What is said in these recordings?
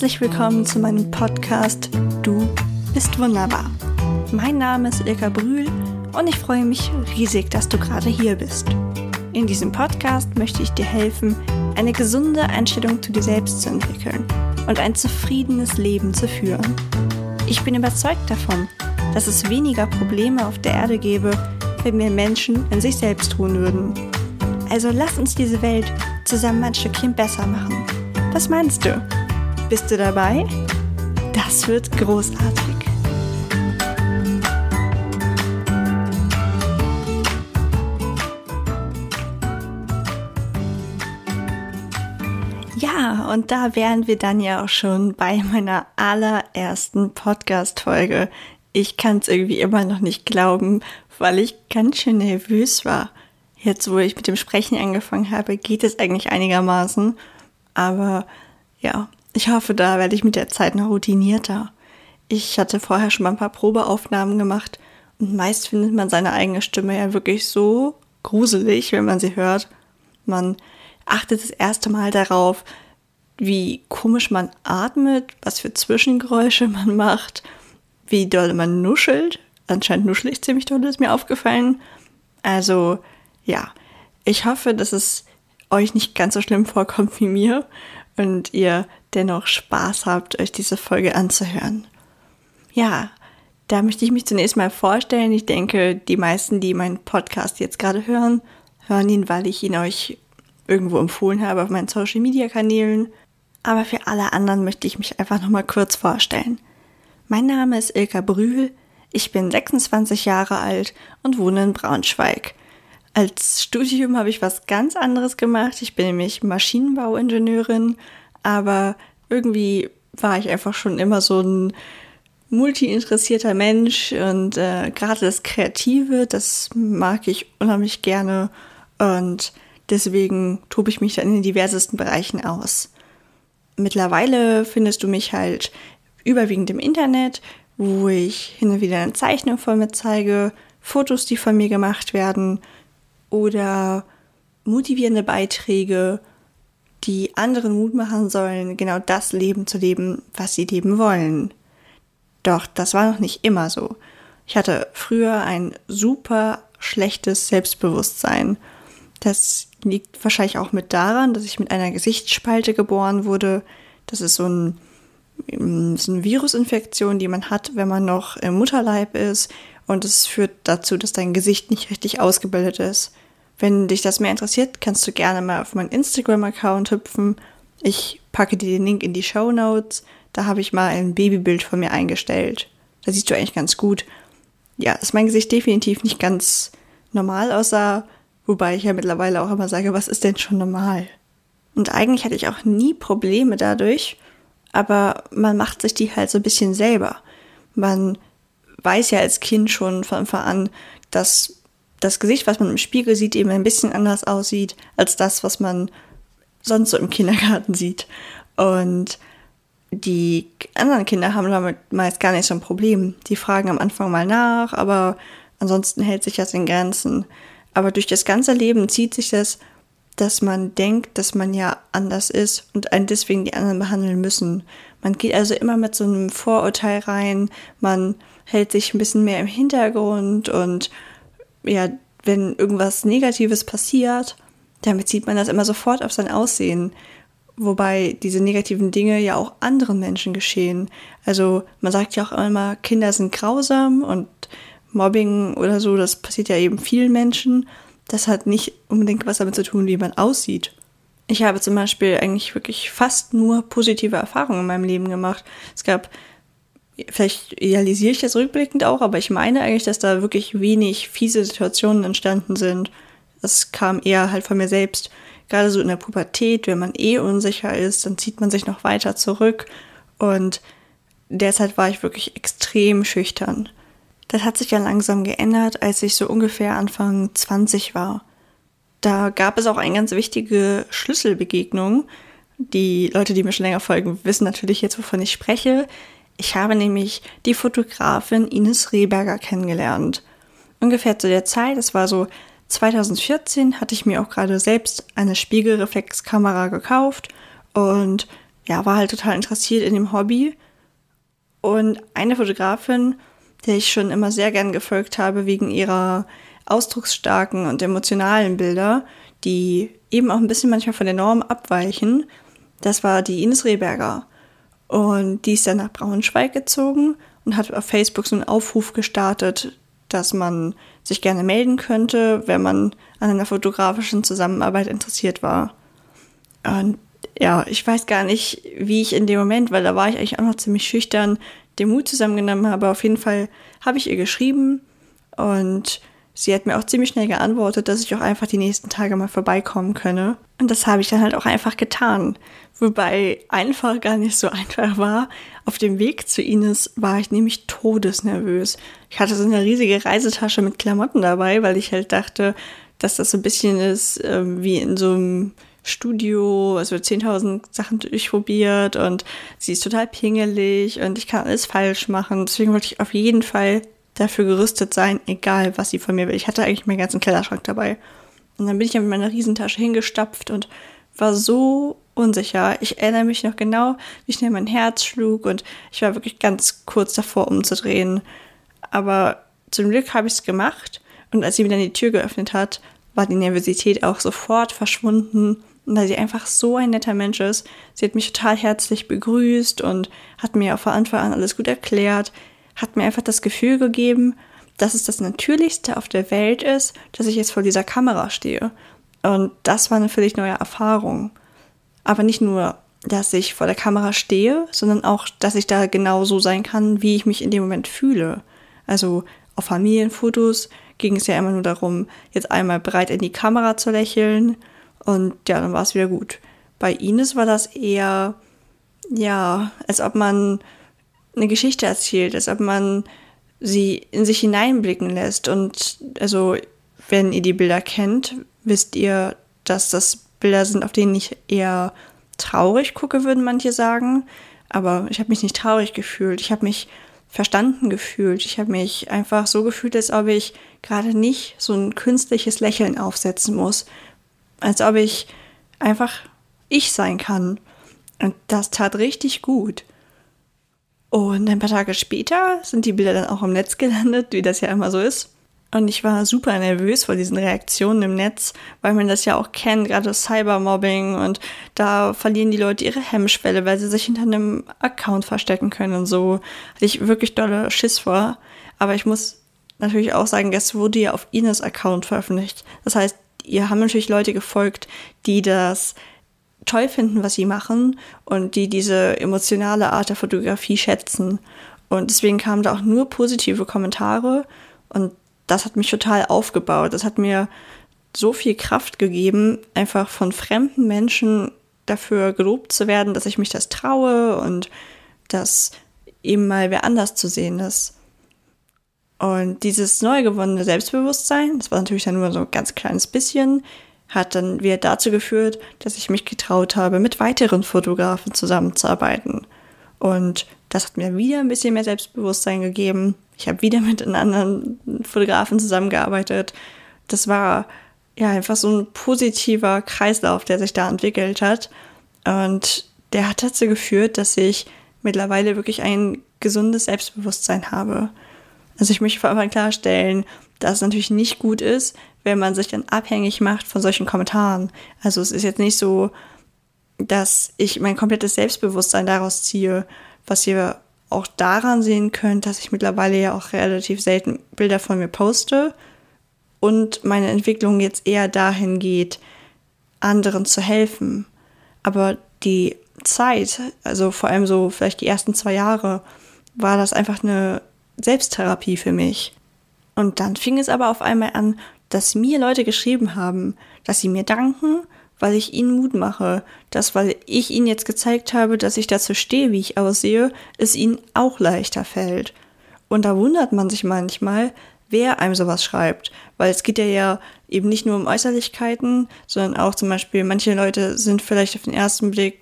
Herzlich willkommen zu meinem Podcast Du bist wunderbar. Mein Name ist Ilka Brühl und ich freue mich riesig, dass du gerade hier bist. In diesem Podcast möchte ich dir helfen, eine gesunde Einstellung zu dir selbst zu entwickeln und ein zufriedenes Leben zu führen. Ich bin überzeugt davon, dass es weniger Probleme auf der Erde gäbe, wenn mehr Menschen in sich selbst ruhen würden. Also lass uns diese Welt zusammen ein Stückchen besser machen. Was meinst du? Bist du dabei? Das wird großartig. Ja, und da wären wir dann ja auch schon bei meiner allerersten Podcast-Folge. Ich kann es irgendwie immer noch nicht glauben, weil ich ganz schön nervös war. Jetzt, wo ich mit dem Sprechen angefangen habe, geht es eigentlich einigermaßen. Aber ja, ich hoffe, da werde ich mit der Zeit noch routinierter. Ich hatte vorher schon mal ein paar Probeaufnahmen gemacht und meist findet man seine eigene Stimme ja wirklich so gruselig, wenn man sie hört. Man achtet das erste Mal darauf, wie komisch man atmet, was für Zwischengeräusche man macht, wie doll man nuschelt. Anscheinend nuschel ich ziemlich doll, ist mir aufgefallen. Also, ja, ich hoffe, dass es euch nicht ganz so schlimm vorkommt wie mir und ihr dennoch Spaß habt, euch diese Folge anzuhören. Ja, da möchte ich mich zunächst mal vorstellen. Ich denke, die meisten, die meinen Podcast jetzt gerade hören, hören ihn, weil ich ihn euch irgendwo empfohlen habe auf meinen Social Media Kanälen. Aber für alle anderen möchte ich mich einfach nochmal kurz vorstellen. Mein Name ist Ilka Brühl, ich bin 26 Jahre alt und wohne in Braunschweig. Als Studium habe ich was ganz anderes gemacht. Ich bin nämlich Maschinenbauingenieurin, aber irgendwie war ich einfach schon immer so ein multi-interessierter Mensch und äh, gerade das Kreative, das mag ich unheimlich gerne und deswegen tobe ich mich dann in den diversesten Bereichen aus. Mittlerweile findest du mich halt überwiegend im Internet, wo ich hin und wieder eine Zeichnung von mir zeige, Fotos, die von mir gemacht werden oder motivierende Beiträge, die anderen Mut machen sollen, genau das Leben zu leben, was sie leben wollen. Doch das war noch nicht immer so. Ich hatte früher ein super schlechtes Selbstbewusstsein. Das liegt wahrscheinlich auch mit daran, dass ich mit einer Gesichtsspalte geboren wurde. Das ist so, ein, so eine Virusinfektion, die man hat, wenn man noch im Mutterleib ist. Und es führt dazu, dass dein Gesicht nicht richtig ausgebildet ist. Wenn dich das mehr interessiert, kannst du gerne mal auf meinen Instagram-Account hüpfen. Ich packe dir den Link in die Show Notes. Da habe ich mal ein Babybild von mir eingestellt. Da siehst du eigentlich ganz gut. Ja, dass mein Gesicht definitiv nicht ganz normal aussah, wobei ich ja mittlerweile auch immer sage, was ist denn schon normal? Und eigentlich hatte ich auch nie Probleme dadurch, aber man macht sich die halt so ein bisschen selber. Man weiß ja als Kind schon von Anfang an, dass das Gesicht, was man im Spiegel sieht, eben ein bisschen anders aussieht als das, was man sonst so im Kindergarten sieht. Und die anderen Kinder haben damit meist gar nicht so ein Problem. Die fragen am Anfang mal nach, aber ansonsten hält sich das in Grenzen. Aber durch das ganze Leben zieht sich das, dass man denkt, dass man ja anders ist und einen deswegen die anderen behandeln müssen. Man geht also immer mit so einem Vorurteil rein, man hält sich ein bisschen mehr im Hintergrund und ja, wenn irgendwas Negatives passiert, dann bezieht man das immer sofort auf sein Aussehen. Wobei diese negativen Dinge ja auch anderen Menschen geschehen. Also man sagt ja auch immer, Kinder sind grausam und Mobbing oder so, das passiert ja eben vielen Menschen. Das hat nicht unbedingt was damit zu tun, wie man aussieht. Ich habe zum Beispiel eigentlich wirklich fast nur positive Erfahrungen in meinem Leben gemacht. Es gab vielleicht idealisiere ich das rückblickend auch, aber ich meine eigentlich, dass da wirklich wenig fiese Situationen entstanden sind. Das kam eher halt von mir selbst. Gerade so in der Pubertät, wenn man eh unsicher ist, dann zieht man sich noch weiter zurück. Und derzeit war ich wirklich extrem schüchtern. Das hat sich ja langsam geändert, als ich so ungefähr Anfang 20 war. Da gab es auch eine ganz wichtige Schlüsselbegegnung. Die Leute, die mir schon länger folgen, wissen natürlich jetzt, wovon ich spreche. Ich habe nämlich die Fotografin Ines Rehberger kennengelernt. Ungefähr zu der Zeit, es war so 2014, hatte ich mir auch gerade selbst eine Spiegelreflexkamera gekauft und ja, war halt total interessiert in dem Hobby. Und eine Fotografin, der ich schon immer sehr gern gefolgt habe, wegen ihrer ausdrucksstarken und emotionalen Bilder, die eben auch ein bisschen manchmal von der Norm abweichen, das war die Ines Rehberger. Und die ist dann nach Braunschweig gezogen und hat auf Facebook so einen Aufruf gestartet, dass man sich gerne melden könnte, wenn man an einer fotografischen Zusammenarbeit interessiert war. Und ja, ich weiß gar nicht, wie ich in dem Moment, weil da war ich eigentlich auch noch ziemlich schüchtern, den Mut zusammengenommen habe. Auf jeden Fall habe ich ihr geschrieben und sie hat mir auch ziemlich schnell geantwortet, dass ich auch einfach die nächsten Tage mal vorbeikommen könne. Und das habe ich dann halt auch einfach getan. Wobei einfach gar nicht so einfach war. Auf dem Weg zu Ines war ich nämlich todesnervös. Ich hatte so eine riesige Reisetasche mit Klamotten dabei, weil ich halt dachte, dass das so ein bisschen ist äh, wie in so einem Studio, es wird 10.000 Sachen durchprobiert und sie ist total pingelig und ich kann alles falsch machen. Deswegen wollte ich auf jeden Fall dafür gerüstet sein, egal was sie von mir will. Ich hatte eigentlich meinen ganzen Kellerschrank dabei. Und dann bin ich ja mit meiner Riesentasche hingestapft und war so unsicher. Ich erinnere mich noch genau, wie schnell mein Herz schlug und ich war wirklich ganz kurz davor umzudrehen. Aber zum Glück habe ich es gemacht und als sie mir dann die Tür geöffnet hat, war die Nervosität auch sofort verschwunden weil sie einfach so ein netter Mensch ist. Sie hat mich total herzlich begrüßt und hat mir auch von Anfang an alles gut erklärt, hat mir einfach das Gefühl gegeben, dass es das Natürlichste auf der Welt ist, dass ich jetzt vor dieser Kamera stehe. Und das war eine völlig neue Erfahrung. Aber nicht nur, dass ich vor der Kamera stehe, sondern auch, dass ich da genau so sein kann, wie ich mich in dem Moment fühle. Also auf Familienfotos ging es ja immer nur darum, jetzt einmal breit in die Kamera zu lächeln und ja, dann war es wieder gut. Bei Ines war das eher, ja, als ob man eine Geschichte erzählt, als ob man sie in sich hineinblicken lässt. Und also, wenn ihr die Bilder kennt, wisst ihr, dass das Bilder sind, auf denen ich eher traurig gucke, würden manche sagen. Aber ich habe mich nicht traurig gefühlt. Ich habe mich verstanden gefühlt. Ich habe mich einfach so gefühlt, als ob ich gerade nicht so ein künstliches Lächeln aufsetzen muss, als ob ich einfach ich sein kann. Und das tat richtig gut. Und ein paar Tage später sind die Bilder dann auch im Netz gelandet, wie das ja immer so ist. Und ich war super nervös vor diesen Reaktionen im Netz, weil man das ja auch kennt, gerade Cybermobbing und da verlieren die Leute ihre Hemmschwelle, weil sie sich hinter einem Account verstecken können und so. Hatte ich wirklich dolle Schiss vor. Aber ich muss natürlich auch sagen, das wurde ja auf Ines Account veröffentlicht. Das heißt, ihr haben natürlich Leute gefolgt, die das toll finden, was sie machen und die diese emotionale Art der Fotografie schätzen. Und deswegen kamen da auch nur positive Kommentare und das hat mich total aufgebaut. Das hat mir so viel Kraft gegeben, einfach von fremden Menschen dafür gelobt zu werden, dass ich mich das traue und dass eben mal wer anders zu sehen ist. Und dieses neu gewonnene Selbstbewusstsein, das war natürlich dann nur so ein ganz kleines bisschen, hat dann wieder dazu geführt, dass ich mich getraut habe, mit weiteren Fotografen zusammenzuarbeiten. Und das hat mir wieder ein bisschen mehr Selbstbewusstsein gegeben. Ich habe wieder mit einem anderen Fotografen zusammengearbeitet. Das war ja einfach so ein positiver Kreislauf, der sich da entwickelt hat. Und der hat dazu geführt, dass ich mittlerweile wirklich ein gesundes Selbstbewusstsein habe. Also ich möchte vor allem klarstellen, dass es natürlich nicht gut ist, wenn man sich dann abhängig macht von solchen Kommentaren. Also es ist jetzt nicht so, dass ich mein komplettes Selbstbewusstsein daraus ziehe, was ihr auch daran sehen könnt, dass ich mittlerweile ja auch relativ selten Bilder von mir poste und meine Entwicklung jetzt eher dahin geht, anderen zu helfen. Aber die Zeit, also vor allem so vielleicht die ersten zwei Jahre, war das einfach eine Selbsttherapie für mich. Und dann fing es aber auf einmal an, dass mir Leute geschrieben haben, dass sie mir danken, weil ich ihnen Mut mache, dass weil ich ihnen jetzt gezeigt habe, dass ich dazu stehe, wie ich aussehe, es ihnen auch leichter fällt. Und da wundert man sich manchmal, wer einem sowas schreibt, weil es geht ja, ja eben nicht nur um Äußerlichkeiten, sondern auch zum Beispiel, manche Leute sind vielleicht auf den ersten Blick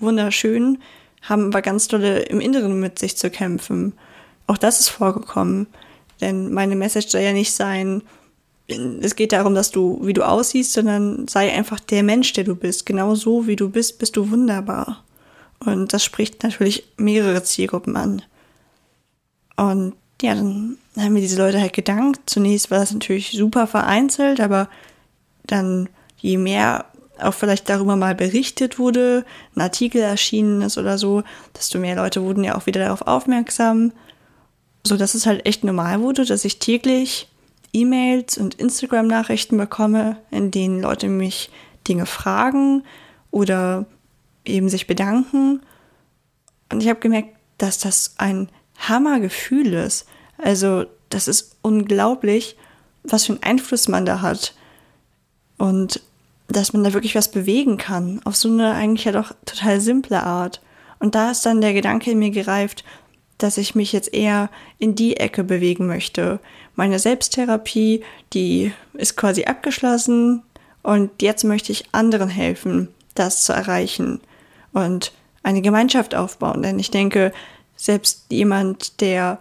wunderschön, haben aber ganz dolle im Inneren mit sich zu kämpfen. Auch das ist vorgekommen. Denn meine Message soll ja nicht sein, es geht darum, dass du, wie du aussiehst, sondern sei einfach der Mensch, der du bist. Genau so, wie du bist, bist du wunderbar. Und das spricht natürlich mehrere Zielgruppen an. Und ja, dann haben mir diese Leute halt gedankt. Zunächst war das natürlich super vereinzelt, aber dann je mehr auch vielleicht darüber mal berichtet wurde, ein Artikel erschienen ist oder so, desto mehr Leute wurden ja auch wieder darauf aufmerksam, so dass es halt echt normal wurde, dass ich täglich E-Mails und Instagram-Nachrichten bekomme, in denen Leute mich Dinge fragen oder eben sich bedanken. Und ich habe gemerkt, dass das ein Hammergefühl ist. Also, das ist unglaublich, was für einen Einfluss man da hat. Und dass man da wirklich was bewegen kann. Auf so eine eigentlich ja doch total simple Art. Und da ist dann der Gedanke in mir gereift, dass ich mich jetzt eher in die Ecke bewegen möchte. Meine Selbsttherapie, die ist quasi abgeschlossen und jetzt möchte ich anderen helfen, das zu erreichen und eine Gemeinschaft aufbauen. Denn ich denke, selbst jemand, der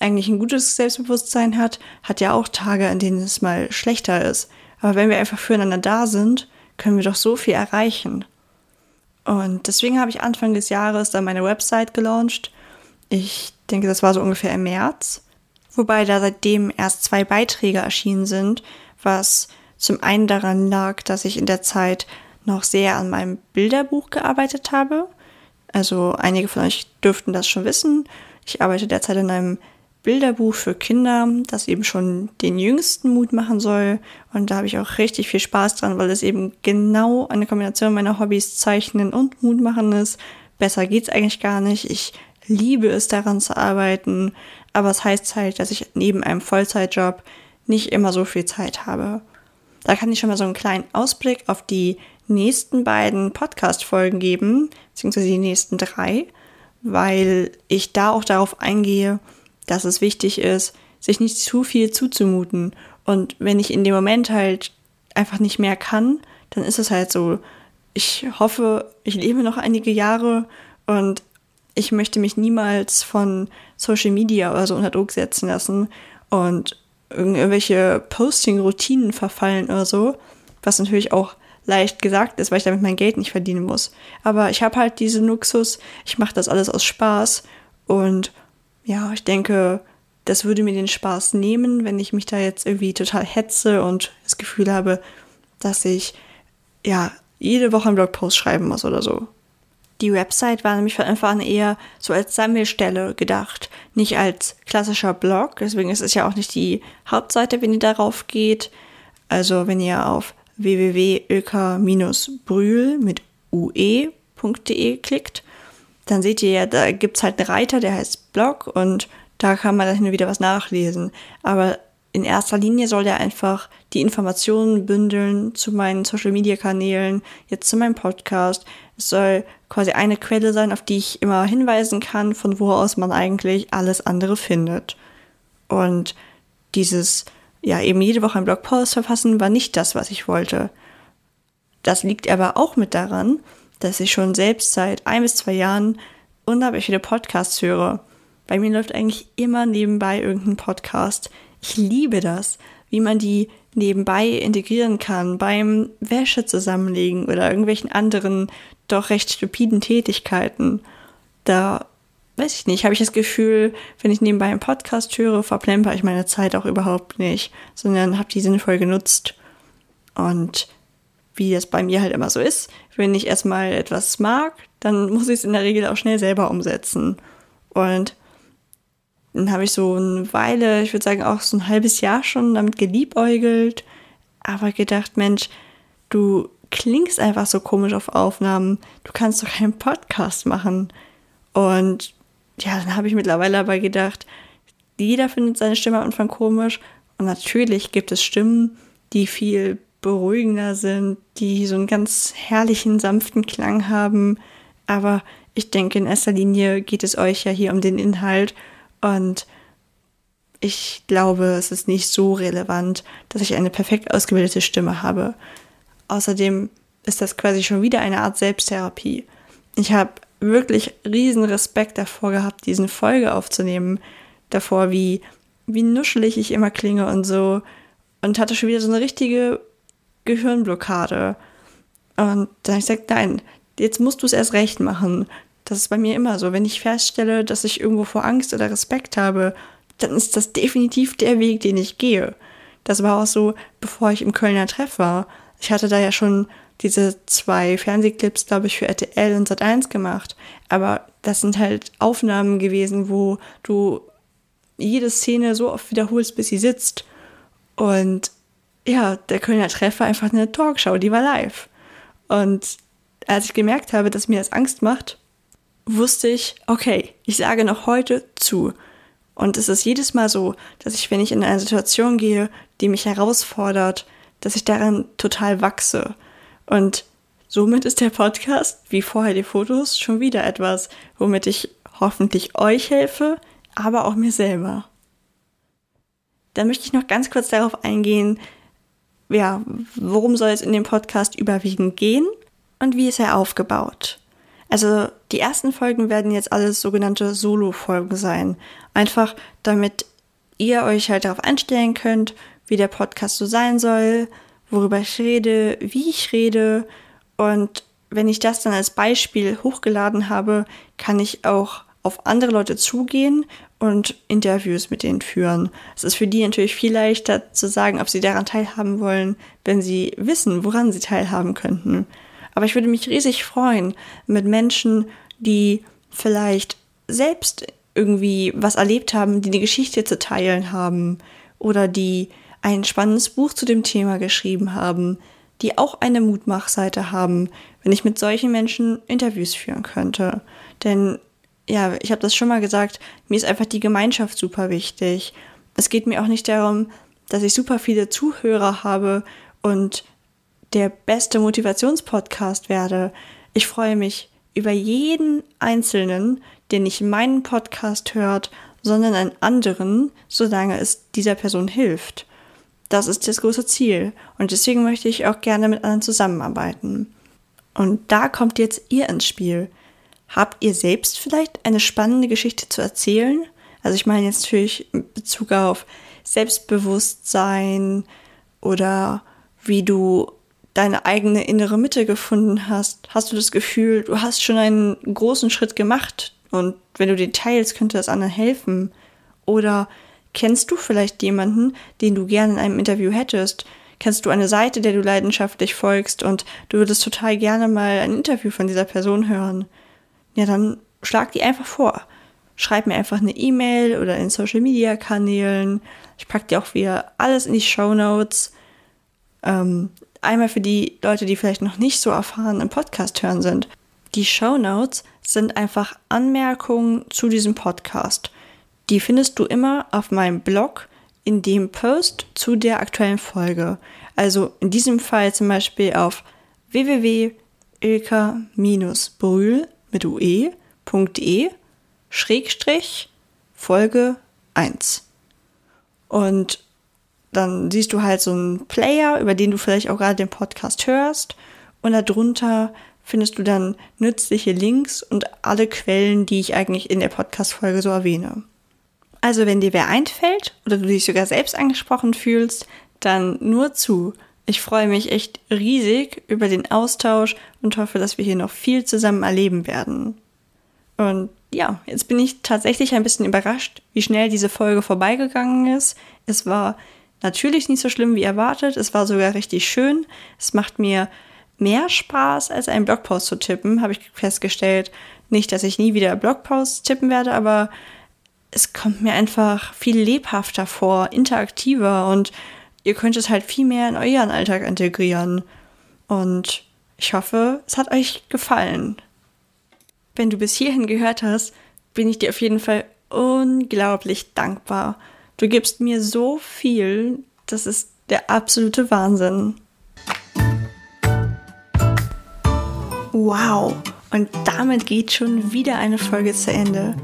eigentlich ein gutes Selbstbewusstsein hat, hat ja auch Tage, an denen es mal schlechter ist. Aber wenn wir einfach füreinander da sind, können wir doch so viel erreichen. Und deswegen habe ich Anfang des Jahres dann meine Website gelauncht. Ich denke, das war so ungefähr im März. Wobei da seitdem erst zwei Beiträge erschienen sind, was zum einen daran lag, dass ich in der Zeit noch sehr an meinem Bilderbuch gearbeitet habe. Also einige von euch dürften das schon wissen. Ich arbeite derzeit in einem Bilderbuch für Kinder, das eben schon den jüngsten Mut machen soll. Und da habe ich auch richtig viel Spaß dran, weil es eben genau eine Kombination meiner Hobbys Zeichnen und Mut machen ist. Besser geht's eigentlich gar nicht. Ich liebe es daran zu arbeiten, aber es heißt halt, dass ich neben einem Vollzeitjob nicht immer so viel Zeit habe. Da kann ich schon mal so einen kleinen Ausblick auf die nächsten beiden Podcast-Folgen geben, beziehungsweise die nächsten drei, weil ich da auch darauf eingehe, dass es wichtig ist, sich nicht zu viel zuzumuten. Und wenn ich in dem Moment halt einfach nicht mehr kann, dann ist es halt so. Ich hoffe, ich lebe noch einige Jahre und ich möchte mich niemals von Social Media oder so unter Druck setzen lassen und irgendwelche Posting-Routinen verfallen oder so, was natürlich auch leicht gesagt ist, weil ich damit mein Geld nicht verdienen muss. Aber ich habe halt diesen Luxus, ich mache das alles aus Spaß und ja, ich denke, das würde mir den Spaß nehmen, wenn ich mich da jetzt irgendwie total hetze und das Gefühl habe, dass ich ja jede Woche einen Blogpost schreiben muss oder so. Die Website war nämlich von Anfang an eher so als Sammelstelle gedacht, nicht als klassischer Blog. Deswegen ist es ja auch nicht die Hauptseite, wenn ihr darauf geht. Also wenn ihr auf www.öka-brühl mit ue.de klickt, dann seht ihr ja, da gibt es halt einen Reiter, der heißt Blog und da kann man dann hin und wieder was nachlesen. Aber in erster Linie soll der einfach die Informationen bündeln zu meinen Social Media Kanälen, jetzt zu meinem Podcast. Es soll quasi eine Quelle sein, auf die ich immer hinweisen kann, von wo aus man eigentlich alles andere findet. Und dieses, ja, eben jede Woche einen Blogpost verfassen, war nicht das, was ich wollte. Das liegt aber auch mit daran, dass ich schon selbst seit ein bis zwei Jahren unglaublich viele Podcasts höre. Bei mir läuft eigentlich immer nebenbei irgendein Podcast. Ich liebe das, wie man die nebenbei integrieren kann beim Wäsche zusammenlegen oder irgendwelchen anderen doch recht stupiden Tätigkeiten. Da weiß ich nicht, habe ich das Gefühl, wenn ich nebenbei einen Podcast höre, verplemper ich meine Zeit auch überhaupt nicht, sondern habe die sinnvoll genutzt. Und wie das bei mir halt immer so ist, wenn ich erstmal etwas mag, dann muss ich es in der Regel auch schnell selber umsetzen. Und dann habe ich so eine Weile, ich würde sagen auch so ein halbes Jahr schon damit geliebäugelt, aber gedacht, Mensch, du klingst einfach so komisch auf Aufnahmen, du kannst doch keinen Podcast machen. Und ja, dann habe ich mittlerweile aber gedacht, jeder findet seine Stimme am Anfang komisch und natürlich gibt es Stimmen, die viel beruhigender sind, die so einen ganz herrlichen, sanften Klang haben. Aber ich denke, in erster Linie geht es euch ja hier um den Inhalt und ich glaube, es ist nicht so relevant, dass ich eine perfekt ausgebildete Stimme habe. Außerdem ist das quasi schon wieder eine Art Selbsttherapie. Ich habe wirklich riesen Respekt davor gehabt, diesen Folge aufzunehmen, davor, wie, wie nuschelig ich immer klinge und so. Und hatte schon wieder so eine richtige Gehirnblockade. Und dann habe ich gesagt, nein, jetzt musst du es erst recht machen. Das ist bei mir immer so. Wenn ich feststelle, dass ich irgendwo vor Angst oder Respekt habe, dann ist das definitiv der Weg, den ich gehe. Das war auch so, bevor ich im Kölner Treff war. Ich hatte da ja schon diese zwei Fernsehclips, glaube ich, für RTL und Sat1 gemacht. Aber das sind halt Aufnahmen gewesen, wo du jede Szene so oft wiederholst, bis sie sitzt. Und ja, der Kölner Treff war einfach eine Talkshow, die war live. Und als ich gemerkt habe, dass mir das Angst macht, wusste ich, okay, ich sage noch heute zu. Und es ist jedes Mal so, dass ich, wenn ich in eine Situation gehe, die mich herausfordert, dass ich daran total wachse. Und somit ist der Podcast, wie vorher die Fotos, schon wieder etwas, womit ich hoffentlich euch helfe, aber auch mir selber. Dann möchte ich noch ganz kurz darauf eingehen, ja, worum soll es in dem Podcast überwiegend gehen und wie ist er aufgebaut. Also die ersten Folgen werden jetzt alles sogenannte Solo-Folgen sein. Einfach damit ihr euch halt darauf einstellen könnt, wie der Podcast so sein soll, worüber ich rede, wie ich rede. Und wenn ich das dann als Beispiel hochgeladen habe, kann ich auch auf andere Leute zugehen und Interviews mit denen führen. Es ist für die natürlich viel leichter zu sagen, ob sie daran teilhaben wollen, wenn sie wissen, woran sie teilhaben könnten. Aber ich würde mich riesig freuen mit Menschen, die vielleicht selbst irgendwie was erlebt haben, die eine Geschichte zu teilen haben oder die ein spannendes Buch zu dem Thema geschrieben haben, die auch eine Mutmachseite haben, wenn ich mit solchen Menschen Interviews führen könnte. Denn ja, ich habe das schon mal gesagt, mir ist einfach die Gemeinschaft super wichtig. Es geht mir auch nicht darum, dass ich super viele Zuhörer habe und der beste Motivationspodcast werde. Ich freue mich über jeden Einzelnen, der nicht meinen Podcast hört, sondern einen anderen, solange es dieser Person hilft. Das ist das große Ziel. Und deswegen möchte ich auch gerne mit anderen zusammenarbeiten. Und da kommt jetzt ihr ins Spiel. Habt ihr selbst vielleicht eine spannende Geschichte zu erzählen? Also ich meine jetzt natürlich in Bezug auf Selbstbewusstsein oder wie du deine eigene innere Mitte gefunden hast. Hast du das Gefühl, du hast schon einen großen Schritt gemacht und wenn du den teilst, könnte das anderen helfen? Oder kennst du vielleicht jemanden, den du gerne in einem Interview hättest? Kennst du eine Seite, der du leidenschaftlich folgst und du würdest total gerne mal ein Interview von dieser Person hören? ja, dann schlag die einfach vor. Schreib mir einfach eine E-Mail oder in Social Media Kanälen. Ich packe dir auch wieder alles in die Show Notes. Ähm, einmal für die Leute, die vielleicht noch nicht so erfahren im Podcast hören sind. Die Show Notes sind einfach Anmerkungen zu diesem Podcast. Die findest du immer auf meinem Blog in dem Post zu der aktuellen Folge. Also in diesem Fall zum Beispiel auf www.ilka-brühl mit ue.de Schrägstrich Folge 1. Und dann siehst du halt so einen Player, über den du vielleicht auch gerade den Podcast hörst. Und darunter findest du dann nützliche Links und alle Quellen, die ich eigentlich in der Podcast-Folge so erwähne. Also, wenn dir wer einfällt oder du dich sogar selbst angesprochen fühlst, dann nur zu. Ich freue mich echt riesig über den Austausch und hoffe, dass wir hier noch viel zusammen erleben werden. Und ja, jetzt bin ich tatsächlich ein bisschen überrascht, wie schnell diese Folge vorbeigegangen ist. Es war natürlich nicht so schlimm wie erwartet, es war sogar richtig schön. Es macht mir mehr Spaß, als einen Blogpost zu tippen, habe ich festgestellt. Nicht, dass ich nie wieder Blogposts tippen werde, aber es kommt mir einfach viel lebhafter vor, interaktiver und ihr könnt es halt viel mehr in euren Alltag integrieren. Und ich hoffe, es hat euch gefallen. Wenn du bis hierhin gehört hast, bin ich dir auf jeden Fall unglaublich dankbar. Du gibst mir so viel, das ist der absolute Wahnsinn. Wow, und damit geht schon wieder eine Folge zu Ende.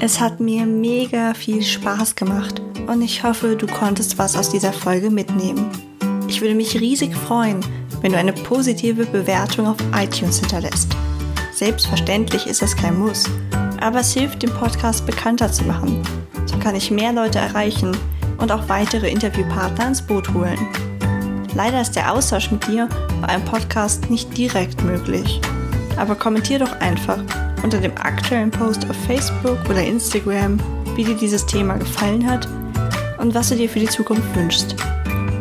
Es hat mir mega viel Spaß gemacht und ich hoffe, du konntest was aus dieser Folge mitnehmen. Ich würde mich riesig freuen, wenn du eine positive Bewertung auf iTunes hinterlässt. Selbstverständlich ist es kein Muss, aber es hilft, den Podcast bekannter zu machen. So kann ich mehr Leute erreichen und auch weitere Interviewpartner ins Boot holen. Leider ist der Austausch mit dir bei einem Podcast nicht direkt möglich. Aber kommentier doch einfach unter dem aktuellen Post auf Facebook oder Instagram, wie dir dieses Thema gefallen hat und was du dir für die Zukunft wünschst.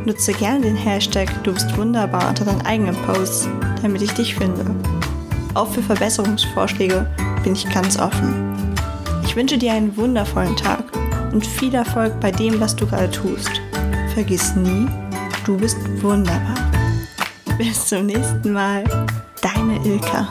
Nutze gerne den Hashtag Du bist wunderbar unter deinen eigenen Posts, damit ich dich finde. Auch für Verbesserungsvorschläge bin ich ganz offen. Ich wünsche dir einen wundervollen Tag und viel Erfolg bei dem, was du gerade tust. Vergiss nie, du bist wunderbar. Bis zum nächsten Mal, deine Ilka.